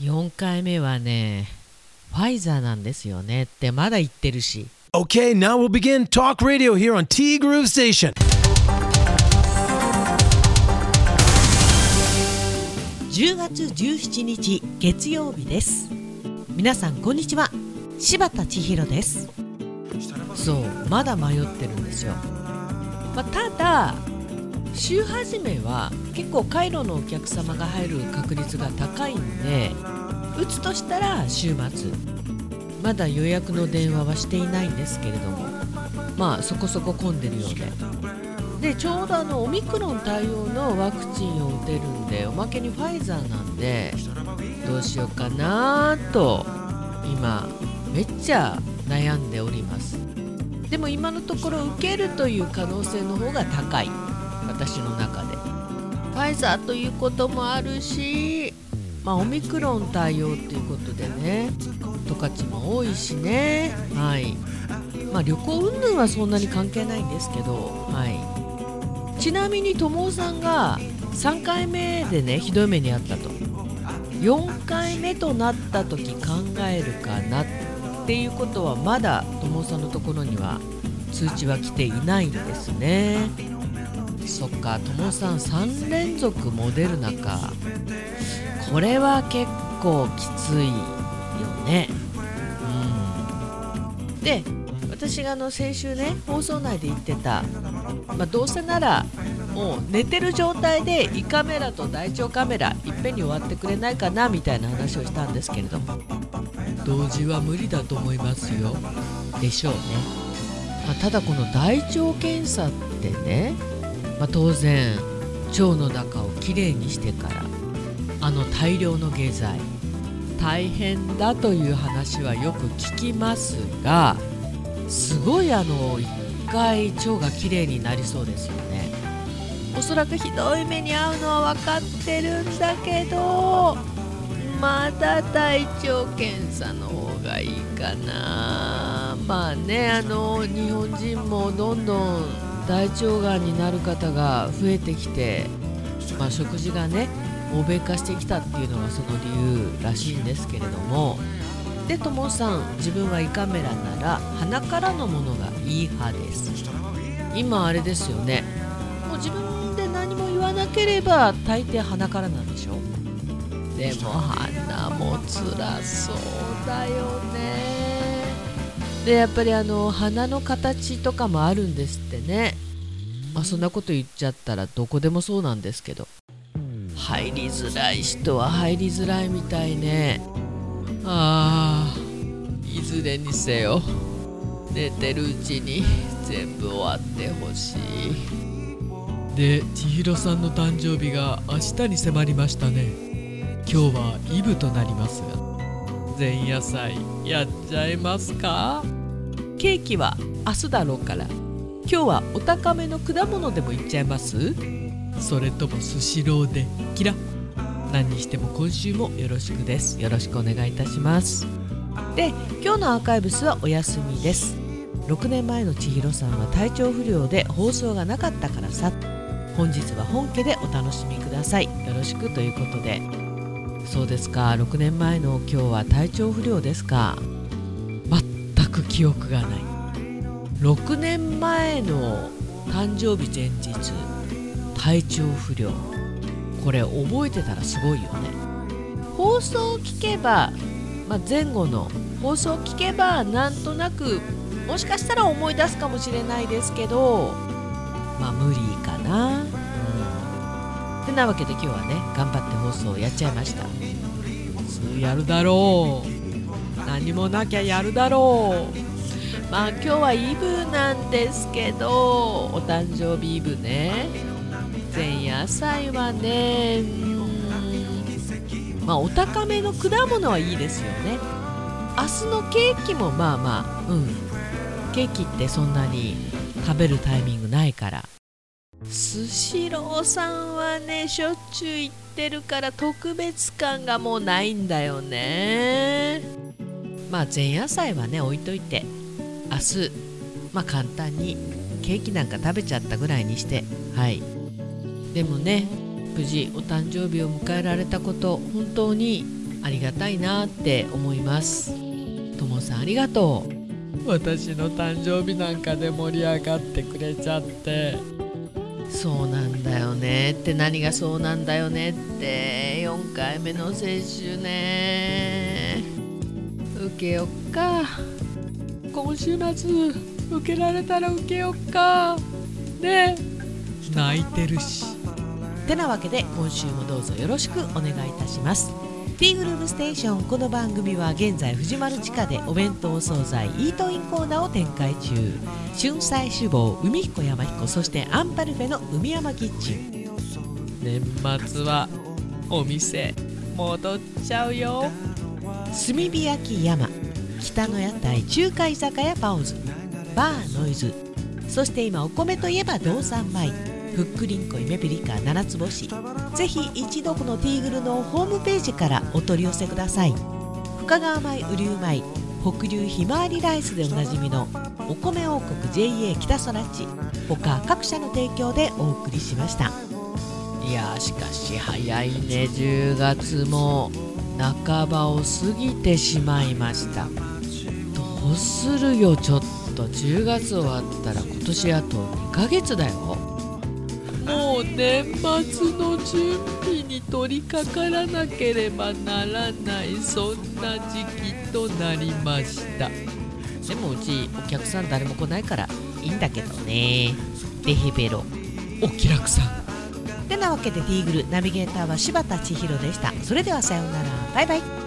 4回目はねファイザーなんですよね。ってまだ言ってるし。Okay, now we'll begin talk radio here on T Groove Station. 10月17日月曜日です。皆さんこんにちは。柴田千尋です。そうまだ迷ってるんですよ、まあ、ただ週始めは結構カイロのお客様が入る確率が高いんで打つとしたら週末。まだ予約の電話はしていないんですけれども。まあそこそこ混んでるようで。でちょうどあのオミクロン対応のワクチンを打てるんでおまけにファイザーなんでどうしようかなと今めっちゃ悩んでおります。でも今のところ受けるという可能性の方が高い。私の中で。ファイザーということもあるしまあオミクロン対応っていうことでね十勝も多いしね。はい。まあ旅行云々はそんなに関係ないんですけどはい。ちなみに友さんが3回目でねひどい目にあったと。4回目となった時考えるかなっていうことはまだ友さんのところには通知は来ていないんですね。そっか友さん3連続モデルナか。これは結構きついよね。うん。で私があの先週ね放送内で言ってた、まあ、どうせならもう寝てる状態で胃カメラと大腸カメラいっぺんに終わってくれないかなみたいな話をしたんですけれども。同時は無理だと思いますよ。でしょうね、まあ、ただこの大腸検査ってね、まあ、当然腸の中をきれいにしてからあの大量の下剤大変だという話はよく聞きますがすごいあの一回腸がきれいになりそうですよね。おそらくひどい目に遭うのは分かってるんだけどまだ大腸検査の方がいいかな。まあねあの日本人もどんどん大腸がんになる方が増えてきて、まあ、食事がね欧米化してきたっていうのがその理由らしいんですけれども。でともさん自分は胃カメラなら鼻からのものがいい派です。今あれですよね。もう自分で何も言わなければ大抵鼻からなんでしょでも鼻も辛そうだよね。でやっぱりあの鼻の形とかもあるんですってね。まあそんなこと言っちゃったらどこでもそうなんですけど。入りづらい人は入りづらいみたいね。ああいずれにせよ寝てるうちに全部終わってほしい。で千尋さんの誕生日が明日に迫りましたね。今日はイブとなります。が前夜祭やっちゃいますか？ケーキは明日だろうから。今日はお高めの果物でもいっちゃいます？それともスシローで。キラ。何にしても今週もよろしくです。よろしくお願いいたします。で今日のアーカイブスはお休みです。6年前の千尋さんは体調不良で放送がなかったからさ。本日は本家でお楽しみください。よろしくということでそうですか。6年前の今日は体調不良ですか。全く記憶がない。6年前の誕生日前日体調不良。これ覚えてたらすごいよね。放送を聞けば、まあ、前後の放送を聞けばなんとなくもしかしたら思い出すかもしれないですけどまあ無理かな。なわけで今日はね頑張って放送をやっちゃいました。普通やるだろう。何もなきゃやるだろう。まあ今日はイブなんですけどお誕生日イブね。前夜祭はね。まあお高めの果物はいいですよね。明日のケーキもまあまあうん。ケーキってそんなに食べるタイミングないから。スシローさんはねしょっちゅう行ってるから特別感がもうないんだよね。まあ前夜祭はね置いといて明日まあ簡単にケーキなんか食べちゃったぐらいにしてはい。でもね無事お誕生日を迎えられたこと本当にありがたいなって思います。ともさんありがとう。私の誕生日なんかで盛り上がってくれちゃって。そうなんだよねって何がそうなんだよねって4回目の接種ね。受けよっか。今週末受けられたら受けよっか。ね。泣いてるし。てなわけで今週もどうぞよろしくお願いいたしますティグルームステーション。この番組は現在藤丸地下でお弁当惣菜イートインコーナーを展開中。春菜志望海彦山彦そしてアンパルフェの海山キッチン。年末はお店戻っちゃうよ。炭火焼き山北の屋台中華居酒屋パオズバーノイズそして今お米といえば道産米。ふっくりんこイメピリカ七つ星ぜひ一度このティーグルのホームページからお取り寄せください。深川米雨竜米北流ひまわりライスでおなじみのお米王国 JA 北空地他各社の提供でお送りしました。いやしかし早いね。10月も半ばを過ぎてしまいました。どうするよちょっと。10月終わったら今年あと2ヶ月だよ。もう年末の準備に取り掛からなければならないそんな時期となりました。でもうちお客さん誰も来ないからいいんだけどね。デヘベロ。お気楽さん。てなわけでティーグルナビゲーターは柴田千尋でした。それではさようなら。バイバイ